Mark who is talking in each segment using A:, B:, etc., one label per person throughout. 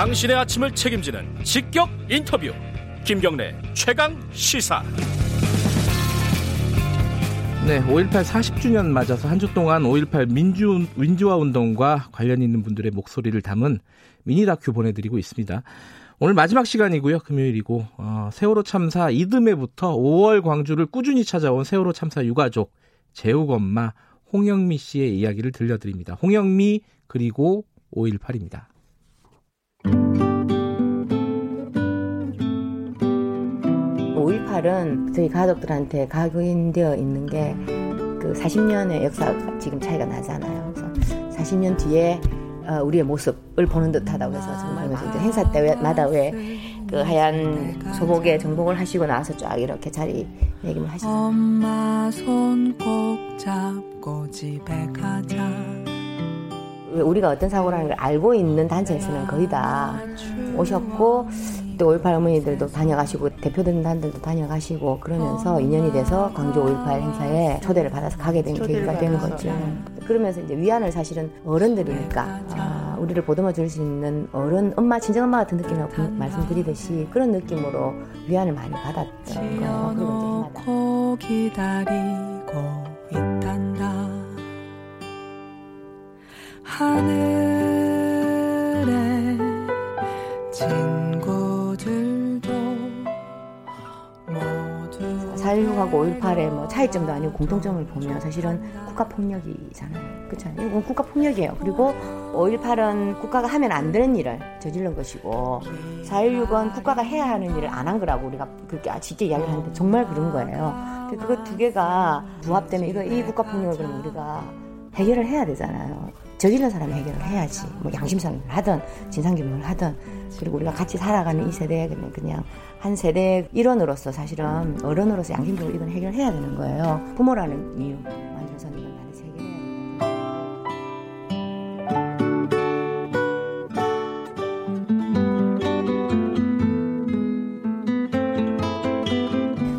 A: 당신의 아침을 책임지는 직격 인터뷰 김경래 최강 시사
B: 네, 5.18 40주년 맞아서 한 주 동안 5.18 민주, 민주화 운동과 관련 있는 분들의 목소리를 담은 미니 다큐 보내드리고 있습니다. 오늘 마지막 시간이고요. 금요일이고 어, 세월호 참사 이듬해부터 5월 광주를 꾸준히 찾아온 세월호 참사 유가족 재욱 엄마 홍영미 씨의 이야기를 들려드립니다. 홍영미 그리고 5.18입니다.
C: 5.18은 저희 가족들한테 각인되어 있는 게 그 40년의 역사 지금 차이가 나잖아요. 그래서 40년 뒤에 어, 우리의 모습을 보는 듯하다고 해서 정말 이제 행사 때마다 왜 그 하얀 소복에 정복을 하시고 나서 쫙 이렇게 자리 얘기를 하시죠. 엄마 손 꼭 잡고 집에 가자. 우리가 어떤 사고라는 걸 알고 있는 단체에서는 거의 다 오셨고 또 5.18 어머니들도 다녀가시고 대표된 단들도 다녀가시고 그러면서 인연이 돼서 광주 5.18 행사에 초대를 받아서 가게 된 계기가 된 거죠. 그러면서 이제 위안을 사실은 어른들이니까 아, 우리를 보듬어 줄 수 있는 어른 엄마 친정 엄마 같은 느낌이라고 말씀드리듯이 그런 느낌으로 위안을 많이 받았던 거예요. 그리고 기다리고 있단다. 하늘 4.16하고 5.18의 뭐 차이점도 아니고 공통점을 보면 사실은 국가 폭력이잖아요. 그렇죠? 이건 국가 폭력이에요. 그리고 5.18은 국가가 하면 안 되는 일을 저지른 것이고 4.16은 국가가 해야 하는 일을 안 한 거라고 우리가 그렇게 쉽게 이야기를 하는데 정말 그런 거예요. 그거 두 개가 부합되면 이거 이 국가 폭력을 그럼 우리가 해결을 해야 되잖아요. 저지른 사람이 해결을 해야지. 뭐 양심상을 하든 진상규명을 하든 그리고 우리가 같이 살아가는 이 세대에 그냥 그냥 한 세대 일원으로서 사실은 어른으로서 양심적으로 이건 해결해야 되는 거예요. 부모라는 이유 만들어서는 이건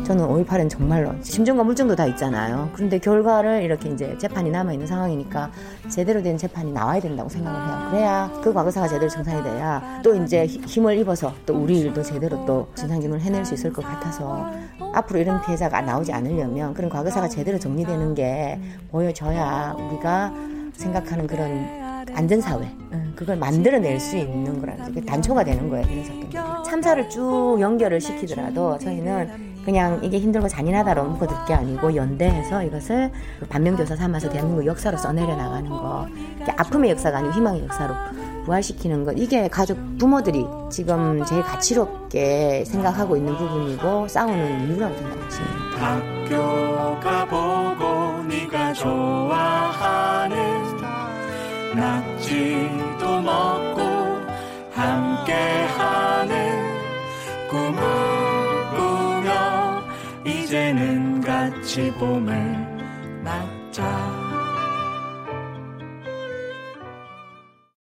C: 저는 5.18은 정말로 심정과 물증도 다 있잖아요. 그런데 결과를 이렇게 이제 재판이 남아있는 상황이니까 제대로 된 재판이 나와야 된다고 생각을 해요. 그래야 그 과거사가 제대로 정산이 돼야 또 이제 힘을 입어서 또 우리 일도 제대로 또 진상규명을 해낼 수 있을 것 같아서 앞으로 이런 피해자가 나오지 않으려면 그런 과거사가 제대로 정리되는 게 보여져야 우리가 생각하는 그런 안전사회 그걸 만들어낼 수 있는 거라는 게 단초가 되는 거예요. 이런 사건 참사를 쭉 연결을 시키더라도 저희는 그냥 이게 힘들고 잔인하다로 묶어둘 게 아니고 연대해서 이것을 반면교사 삼아서 대한민국 역사로 써내려 나가는 거. 아픔의 역사가 아니고 희망의 역사로 부활시키는 것. 이게 가족 부모들이 지금 제일 가치롭게 생각하고 있는 부분이고 싸우는 이유라고 생각하십니다. 학교 가보고 네가 좋아하는 낙지도 먹고 함께하는 꿈을 바람같이 봄을 맞자